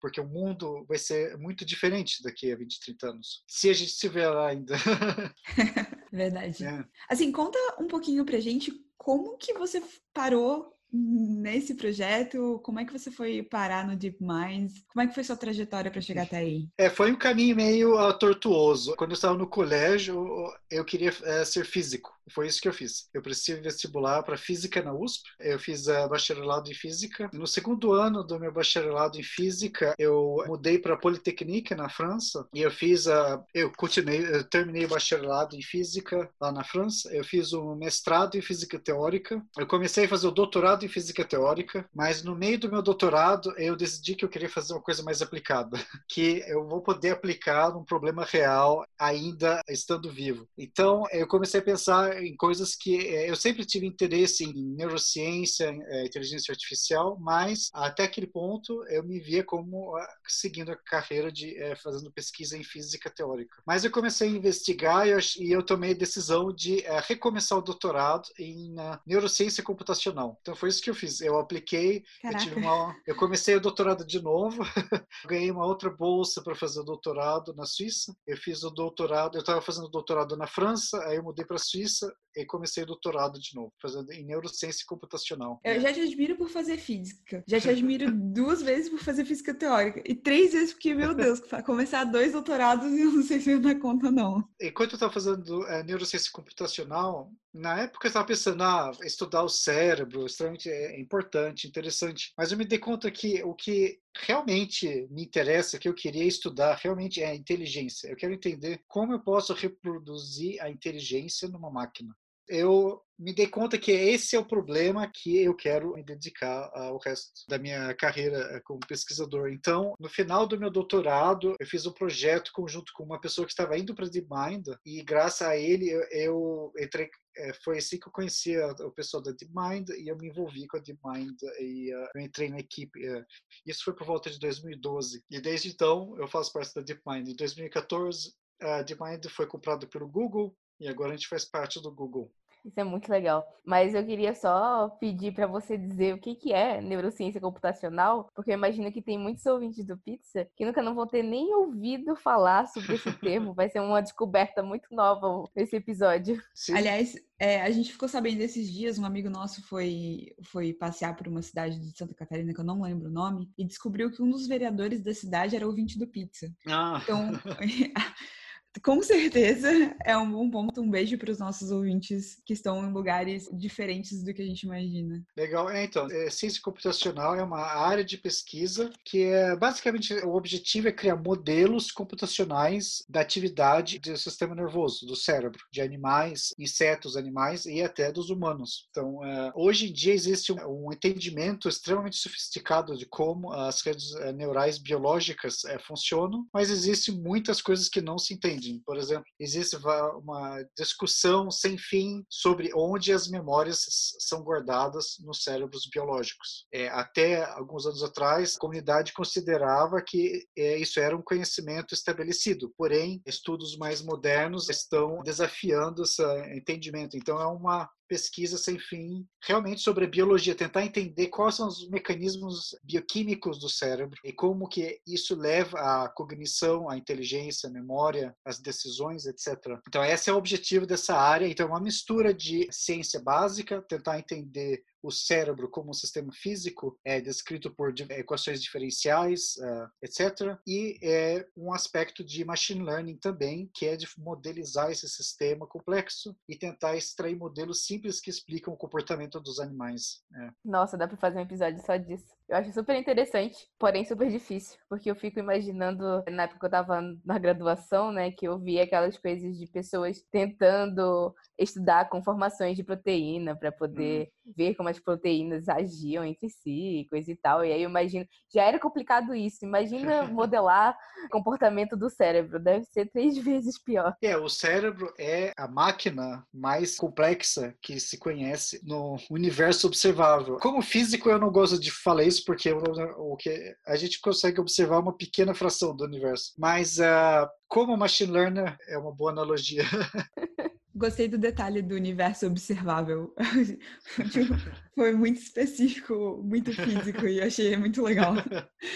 porque o mundo vai ser muito diferente daqui a 20, 30 anos. Se a gente estiver lá ainda. Verdade. É. Assim, conta um pouquinho pra gente como que você parou nesse projeto? Como é que você foi parar no Deep Minds? Como é que foi sua trajetória para chegar até aí? É, foi um caminho meio uh, tortuoso. Quando eu estava no colégio, eu queria uh, ser físico. Foi isso que eu fiz. Eu prestei vestibular para física na USP. Eu fiz uh, bacharelado em física. No segundo ano do meu bacharelado em física, eu mudei para a Polytechnique na França e eu fiz a, eu continuei, eu terminei o bacharelado em física lá na França. Eu fiz um mestrado em física teórica. Eu comecei a fazer o doutorado em física teórica, mas no meio do meu doutorado eu decidi que eu queria fazer uma coisa mais aplicada, que eu vou poder aplicar num problema real ainda estando vivo. Então eu comecei a pensar em coisas que eh, eu sempre tive interesse em neurociência, eh, inteligência artificial, mas até aquele ponto eu me via como ah, seguindo a carreira de eh, fazendo pesquisa em física teórica. Mas eu comecei a investigar e eu, e eu tomei a decisão de recomeçar o doutorado em neurociência computacional. Então foi isso que eu fiz. Eu apliquei, eu, uma, eu comecei o doutorado de novo, ganhei uma outra bolsa para fazer o doutorado na Suíça. Eu fiz o doutorado, eu estava fazendo doutorado na França, aí eu mudei para a Suíça e comecei o doutorado de novo, fazendo em neurociência computacional. Eu já te admiro por fazer física. Já te admiro duas vezes por fazer física teórica. E três vezes porque, meu Deus, começar dois doutorados e eu não sei se eu dá conta, não. Enquanto eu estava fazendo é, neurociência computacional, na época eu estava pensando, ah, estudar o cérebro, extremamente é importante, interessante. Mas eu me dei conta que o que realmente me interessa, que eu queria estudar, realmente é a inteligência. Eu quero entender como eu posso reproduzir a inteligência numa máquina. Eu me dei conta que esse é o problema que eu quero me dedicar ao resto da minha carreira eh, como pesquisador. Então, no final do meu doutorado, eu fiz um projeto conjunto com uma pessoa que estava indo para DeepMind e graças a ele eu, eu entrei eh, foi assim que eu conheci o pessoal da DeepMind e eu me envolvi com a DeepMind e uh, eu entrei na equipe. Uh, isso foi por volta de 2012 e desde então eu faço parte da DeepMind. Em 2014 a DeepMind foi comprada pelo Google e agora a gente faz parte do Google. Isso é muito legal. Mas eu queria só pedir para você dizer o que, que é neurociência computacional, porque eu imagino que tem muitos ouvintes do Pizza que nunca não vão ter nem ouvido falar sobre esse termo. Vai ser uma descoberta muito nova esse episódio. Sim. Aliás, é, a gente ficou sabendo esses dias, um amigo nosso foi, foi passear por uma cidade de Santa Catarina, que eu não lembro o nome, e descobriu que um dos vereadores da cidade era ouvinte do Pizza. Ah. Então, com certeza é um bom ponto. Um beijo para os nossos ouvintes que estão em lugares diferentes do que a gente imagina. Legal. É, então, é, ciência computacional é uma área de pesquisa que é basicamente o objetivo é criar modelos computacionais da atividade do sistema nervoso, do cérebro, de animais, insetos, animais e até dos humanos. Então, é, hoje em dia existe um, um, entendimento extremamente sofisticado de como as redes é, neurais biológicas é, funcionam, mas existem muitas coisas que não se entendem por exemplo, existe uma discussão sem fim sobre onde as memórias são guardadas nos cérebros biológicos. É, até alguns anos atrás, a comunidade considerava que é, isso era um conhecimento estabelecido, porém, estudos mais modernos estão desafiando esse entendimento. Então, é uma pesquisa sem fim realmente sobre a biologia, tentar entender quais são os mecanismos bioquímicos do cérebro e como que isso leva à cognição, à inteligência, à memória, às decisões, etc. Então esse é o objetivo dessa área. Então é uma mistura de ciência básica, tentar entender o cérebro como um sistema físico é descrito por equações diferenciais, uh, etc. E é um aspecto de machine learning também, que é de modelizar esse sistema complexo e tentar extrair modelos simples que explicam o comportamento dos animais. É. Nossa, dá para fazer um episódio só disso. Eu acho super interessante, porém super difícil, porque eu fico imaginando, na época que eu estava na graduação, né, que eu via aquelas coisas de pessoas tentando estudar conformações de proteína para poder hum. ver como as proteínas agiam entre si, coisa e tal. E aí eu imagino, já era complicado isso. Imagina modelar comportamento do cérebro, deve ser três vezes pior. É, o cérebro é a máquina mais complexa que se conhece no universo observável. Como físico, eu não gosto de falar isso porque o que a gente consegue observar uma pequena fração do universo. Mas uh, como machine learner é uma boa analogia. Gostei do detalhe do universo observável. Tipo, foi muito específico, muito físico e achei muito legal.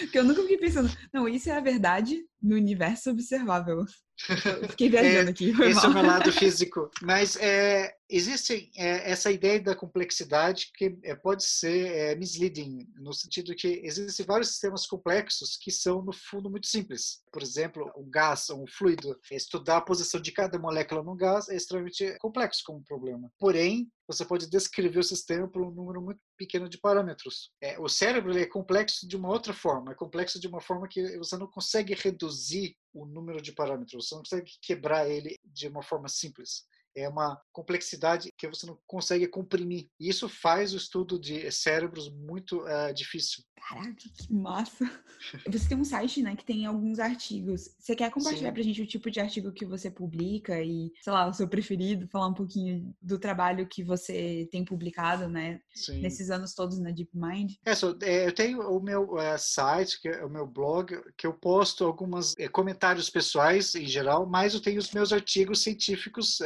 Porque eu nunca fiquei pensando, não, isso é a verdade no universo observável. Eu fiquei viajando é, aqui. esse mal. é o meu lado físico. Mas é, existe é, essa ideia da complexidade que é, pode ser é, misleading, no sentido que existem vários sistemas complexos que são, no fundo, muito simples. Por exemplo, um gás, um fluido. Estudar a posição de cada molécula no gás é extremamente complexo como problema. Porém, você pode descrever o sistema por um número muito pequeno de parâmetros. É, o cérebro é complexo de uma outra forma, é complexo de uma forma que você não consegue reduzir o número de parâmetros, você não consegue quebrar ele de uma forma simples é uma complexidade que você não consegue comprimir. E isso faz o estudo de cérebros muito uh, difícil. Caraca, que massa! Você tem um site, né, que tem alguns artigos. Você quer compartilhar Sim. pra gente o tipo de artigo que você publica e, sei lá, o seu preferido, falar um pouquinho do trabalho que você tem publicado, né, Sim. nesses anos todos na DeepMind? É, so, é, eu tenho o meu uh, site, que é o meu blog, que eu posto alguns é, comentários pessoais em geral, mas eu tenho os meus artigos científicos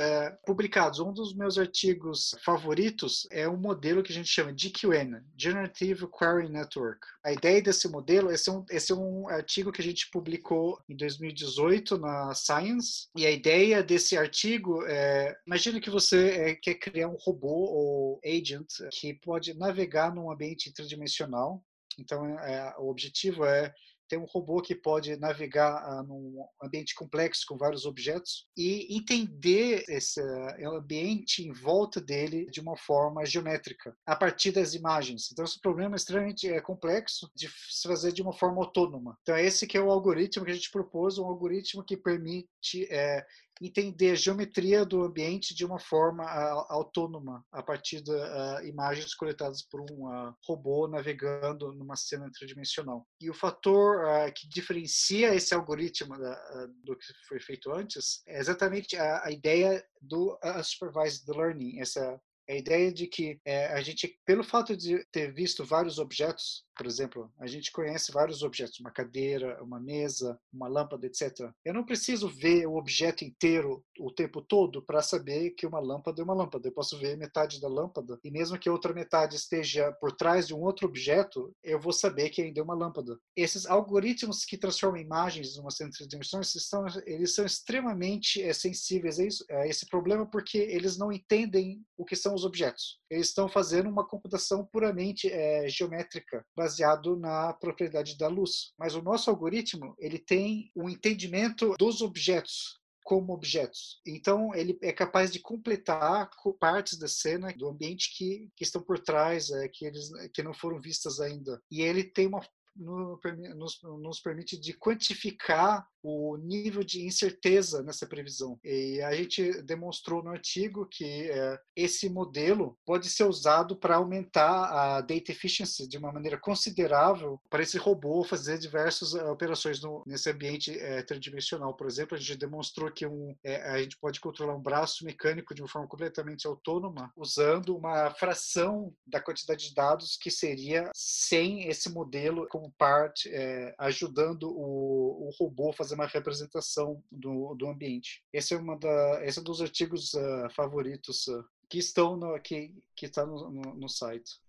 publicados. Um dos meus artigos favoritos é um modelo que a gente chama de GQN, Generative Query Network. A ideia desse modelo, esse é, um, esse é um artigo que a gente publicou em 2018 na Science, e a ideia desse artigo é, imagina que você é, quer criar um robô ou agent que pode navegar num ambiente tridimensional, então, é, o objetivo é tem um robô que pode navegar ah, num ambiente complexo com vários objetos e entender esse ah, ambiente em volta dele de uma forma geométrica, a partir das imagens. Então, esse problema é extremamente é, complexo de se fazer de uma forma autônoma. Então, esse que é o algoritmo que a gente propôs, um algoritmo que permite é, entender a geometria do ambiente de uma forma uh, autônoma, a partir de uh, imagens coletadas por um uh, robô navegando numa cena tridimensional. E o fator que diferencia esse algoritmo da, do que foi feito antes é exatamente a, a ideia do supervised learning, essa a ideia de que é, a gente, pelo fato de ter visto vários objetos por exemplo, a gente conhece vários objetos, uma cadeira, uma mesa, uma lâmpada, etc. Eu não preciso ver o objeto inteiro o tempo todo para saber que uma lâmpada é uma lâmpada. Eu posso ver metade da lâmpada e mesmo que a outra metade esteja por trás de um outro objeto, eu vou saber que ainda é uma lâmpada. Esses algoritmos que transformam imagens em uma série de dimensões, eles são, eles são extremamente é, sensíveis a, isso, a esse problema porque eles não entendem o que são os objetos. Eles estão fazendo uma computação puramente é, geométrica, baseado na propriedade da luz. Mas o nosso algoritmo, ele tem um entendimento dos objetos como objetos. Então, ele é capaz de completar partes da cena, do ambiente que, que estão por trás, é, que, eles, que não foram vistas ainda. E ele tem uma nos, nos, permite de quantificar o nível de incerteza nessa previsão. E a gente demonstrou no artigo que é, esse modelo pode ser usado para aumentar a data efficiency de uma maneira considerável para esse robô fazer diversas uh, operações no, nesse ambiente é, tridimensional. Por exemplo, a gente demonstrou que um, é, a gente pode controlar um braço mecânico de uma forma completamente autônoma usando uma fração da quantidade de dados que seria sem esse modelo como parte, ajudando o, o robô a fazer uma representação do, do ambiente. Esse é, uma da, esse é um dos artigos uh, favoritos uh, que estão no, que, que está no, no, no, site.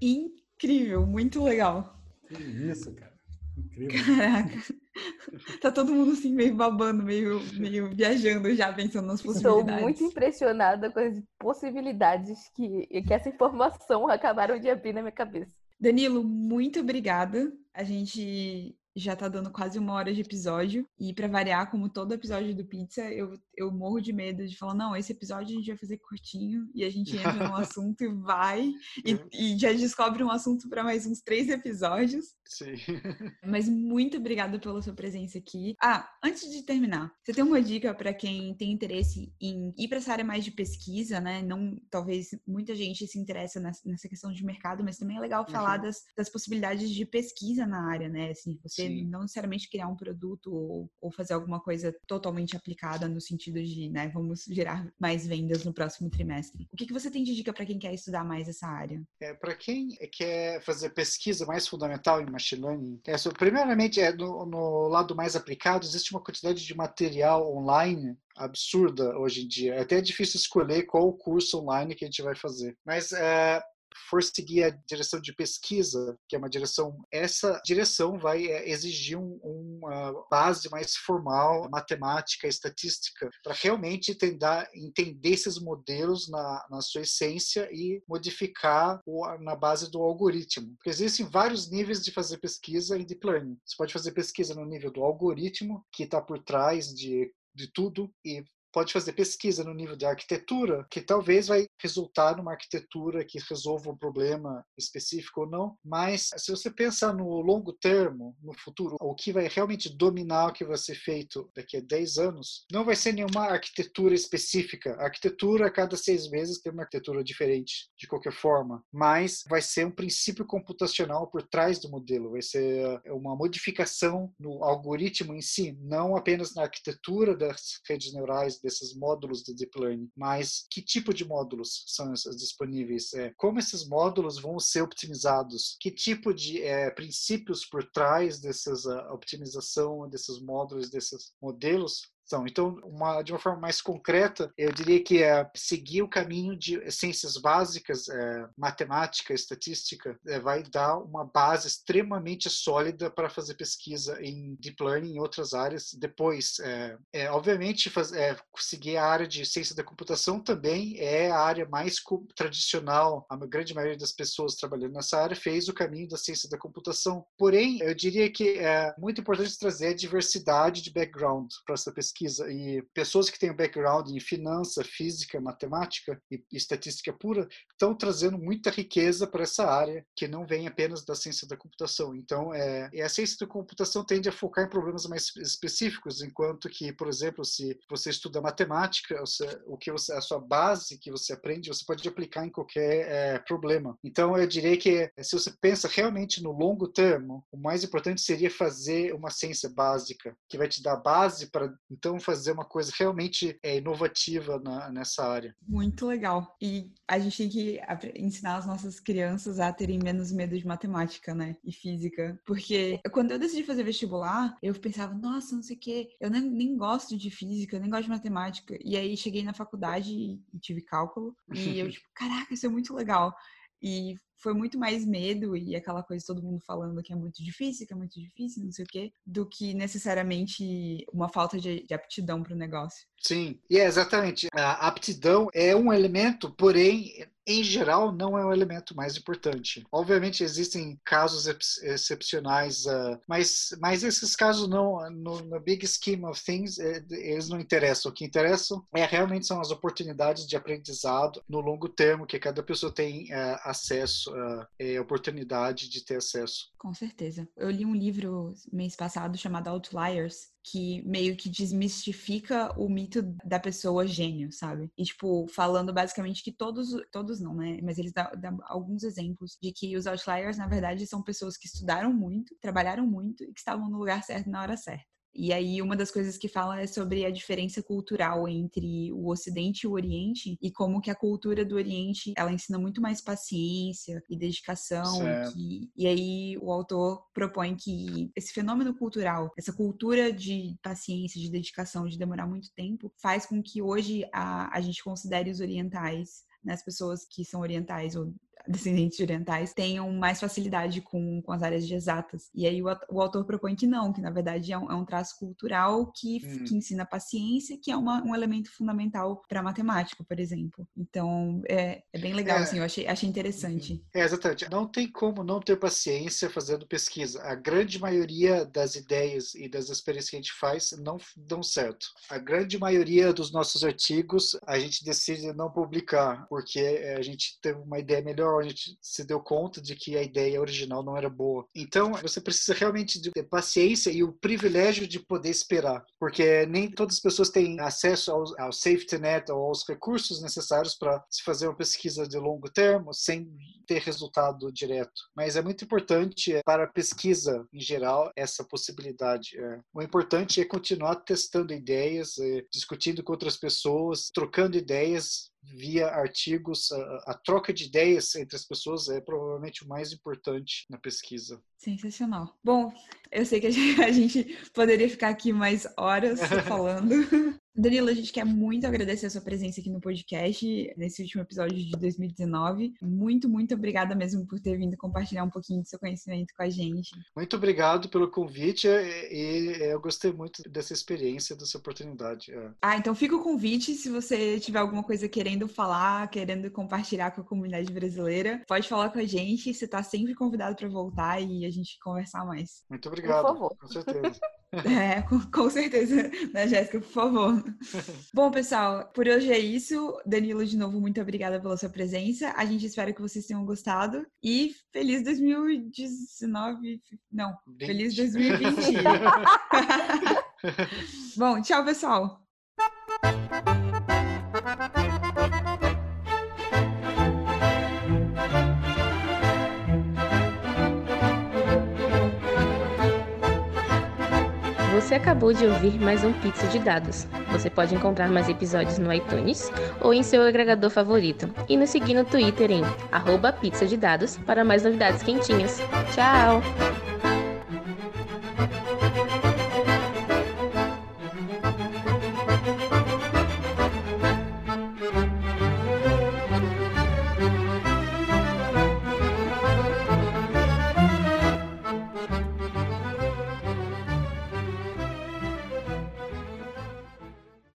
Incrível, muito legal. Que isso, cara. Incrível. Caraca. Tá todo mundo assim meio babando, meio, meio viajando já, pensando nas possibilidades. Estou muito impressionada com as possibilidades que, que essa informação acabaram de abrir na minha cabeça. Danilo, muito obrigada. A gente já tá dando quase uma hora de episódio. E para variar, como todo episódio do Pizza, eu, eu morro de medo de falar, não, esse episódio a gente vai fazer curtinho e a gente entra num assunto e vai. E, uhum. e já descobre um assunto para mais uns três episódios. Sim. Mas muito obrigada pela sua presença aqui. Ah, antes de terminar, você tem uma dica para quem tem interesse em ir para essa área mais de pesquisa, né? Não, talvez muita gente se interessa nessa questão de mercado, mas também é legal falar uhum. das, das possibilidades de pesquisa na área, né? Assim, você Sim. não necessariamente criar um produto ou, ou fazer alguma coisa totalmente aplicada no sentido de, né, vamos gerar mais vendas no próximo trimestre. O que, que você tem de dica para quem quer estudar mais essa área? É, para quem quer fazer pesquisa mais fundamental em machine learning, é, so, primeiramente, é, no, no lado mais aplicado, existe uma quantidade de material online absurda hoje em dia. É até difícil escolher qual curso online que a gente vai fazer. Mas é, for seguir a direção de pesquisa, que é uma direção, essa direção vai é, exigir um, uma base mais formal, matemática, estatística, para realmente tentar entender esses modelos na, na sua essência e modificar o, na base do algoritmo. Porque existem vários níveis de fazer pesquisa em deep learning. Você pode fazer pesquisa no nível do algoritmo, que está por trás de de tudo e pode fazer pesquisa no nível de arquitetura, que talvez vai resultar numa arquitetura que resolva um problema específico ou não, mas se você pensar no longo termo, no futuro, o que vai realmente dominar o que vai ser feito daqui a 10 anos, não vai ser nenhuma arquitetura específica. A arquitetura, a cada seis meses, tem uma arquitetura diferente, de qualquer forma, mas vai ser um princípio computacional por trás do modelo, vai ser uma modificação no algoritmo em si, não apenas na arquitetura das redes neurais desses módulos de deep learning, mas que tipo de módulos são disponíveis? É, como esses módulos vão ser optimizados? Que tipo de é, princípios por trás dessas uh, optimização desses módulos, desses modelos então, uma, de uma forma mais concreta, eu diria que é seguir o caminho de ciências básicas, é, matemática, estatística, é, vai dar uma base extremamente sólida para fazer pesquisa em deep learning em outras áreas. Depois, é, é obviamente, faz, é, seguir a área de ciência da computação também é a área mais tradicional. A grande maioria das pessoas trabalhando nessa área fez o caminho da ciência da computação. Porém, eu diria que é muito importante trazer a diversidade de background para essa pesquisa pesquisa. E pessoas que têm background em finança, física, matemática e estatística pura estão trazendo muita riqueza para essa área que não vem apenas da ciência da computação. Então, é, a ciência da computação tende a focar em problemas mais específicos, enquanto que, por exemplo, se você estuda matemática, você, o que você, a sua base que você aprende, você pode aplicar em qualquer é, problema. Então, eu diria que se você pensa realmente no longo termo, o mais importante seria fazer uma ciência básica, que vai te dar base para então fazer uma coisa realmente é, inovativa na, nessa área. Muito legal. E a gente tem que ensinar as nossas crianças a terem menos medo de matemática, né? E física. Porque quando eu decidi fazer vestibular, eu pensava, nossa, não sei o quê, eu nem, nem gosto de física, nem gosto de matemática. E aí cheguei na faculdade e tive cálculo. E eu, tipo, caraca, isso é muito legal. E foi muito mais medo e aquela coisa todo mundo falando que é muito difícil, que é muito difícil, não sei o quê, do que necessariamente uma falta de, de aptidão para o negócio. Sim, e é exatamente. A aptidão é um elemento, porém, em geral, não é o elemento mais importante. Obviamente, existem casos ex excepcionais, uh, mas, mas esses casos, não, no, no big scheme of things, é, eles não interessam. O que interessam é realmente são as oportunidades de aprendizado no longo termo, que cada pessoa tem uh, acesso, uh, oportunidade de ter acesso. Com certeza. Eu li um livro mês passado chamado Outliers, que meio que desmistifica o mito da pessoa gênio, sabe? E, tipo, falando basicamente que todos, todos não, né? Mas eles dão, dão, alguns exemplos de que os outliers, na verdade, são pessoas que estudaram muito, trabalharam muito e que estavam no lugar certo na hora certa. E aí, uma das coisas que fala é sobre a diferença cultural entre o Ocidente e o Oriente e como que a cultura do Oriente ela ensina muito mais paciência e dedicação. Que, e aí, o autor propõe que esse fenômeno cultural, essa cultura de paciência, de dedicação, de demorar muito tempo, faz com que hoje a, a gente considere os orientais né, as pessoas que são orientais ou descendentes orientais tenham mais facilidade com, com as áreas de exatas. E aí o, o autor propõe que não, que na verdade é um, é um traço cultural que, hum. que ensina paciência, que é uma, um elemento fundamental para matemática, por exemplo. Então é, é bem legal, é, assim, eu achei, achei interessante. Uhum. É, exatamente. Não tem como não ter paciência fazendo pesquisa. A grande maioria das ideias e das experiências que a gente faz não dão certo. A grande maioria dos nossos artigos a gente decide não publicar, porque a gente teve uma ideia melhor a gente se deu conta de que a ideia original não era boa. Então, você precisa realmente ter paciência e o privilégio de poder esperar, porque nem todas as pessoas têm acesso ao, ao safety net ou aos recursos necessários para se fazer uma pesquisa de longo termo sem ter resultado direto. Mas é muito importante para a pesquisa em geral essa possibilidade. É. O importante é continuar testando ideias, é, discutindo com outras pessoas, trocando ideias via artigos, a, a, troca de ideias entre as pessoas é provavelmente o mais importante na pesquisa. Sensacional. Bom, eu sei que a gente, a gente poderia ficar aqui mais horas falando. Danilo, a gente quer muito agradecer a sua presença aqui no podcast, nesse último episódio de 2019. Muito, muito obrigada mesmo por ter vindo compartilhar um pouquinho do seu conhecimento com a gente. Muito obrigado pelo convite e eu gostei muito dessa experiência, dessa oportunidade. É. Ah, então fica o convite, se você tiver alguma coisa querendo falar, querendo compartilhar com a comunidade brasileira, pode falar com a gente, você está sempre convidado para voltar e a gente conversar mais. Muito obrigado. Por favor. Com certeza. É, com, com certeza, né, Jéssica, por favor. Bom, pessoal, por hoje é isso. Danilo, de novo, muito obrigada pela sua presença. A gente espera que vocês tenham gostado. E feliz 2019. Não, 20. feliz 2020. Bom, tchau, pessoal. Você acabou de ouvir mais um Pizza de Dados. Você pode encontrar mais episódios no iTunes ou em seu agregador favorito. E nos seguir no Twitter em arroba de dados para mais novidades quentinhas. Tchau!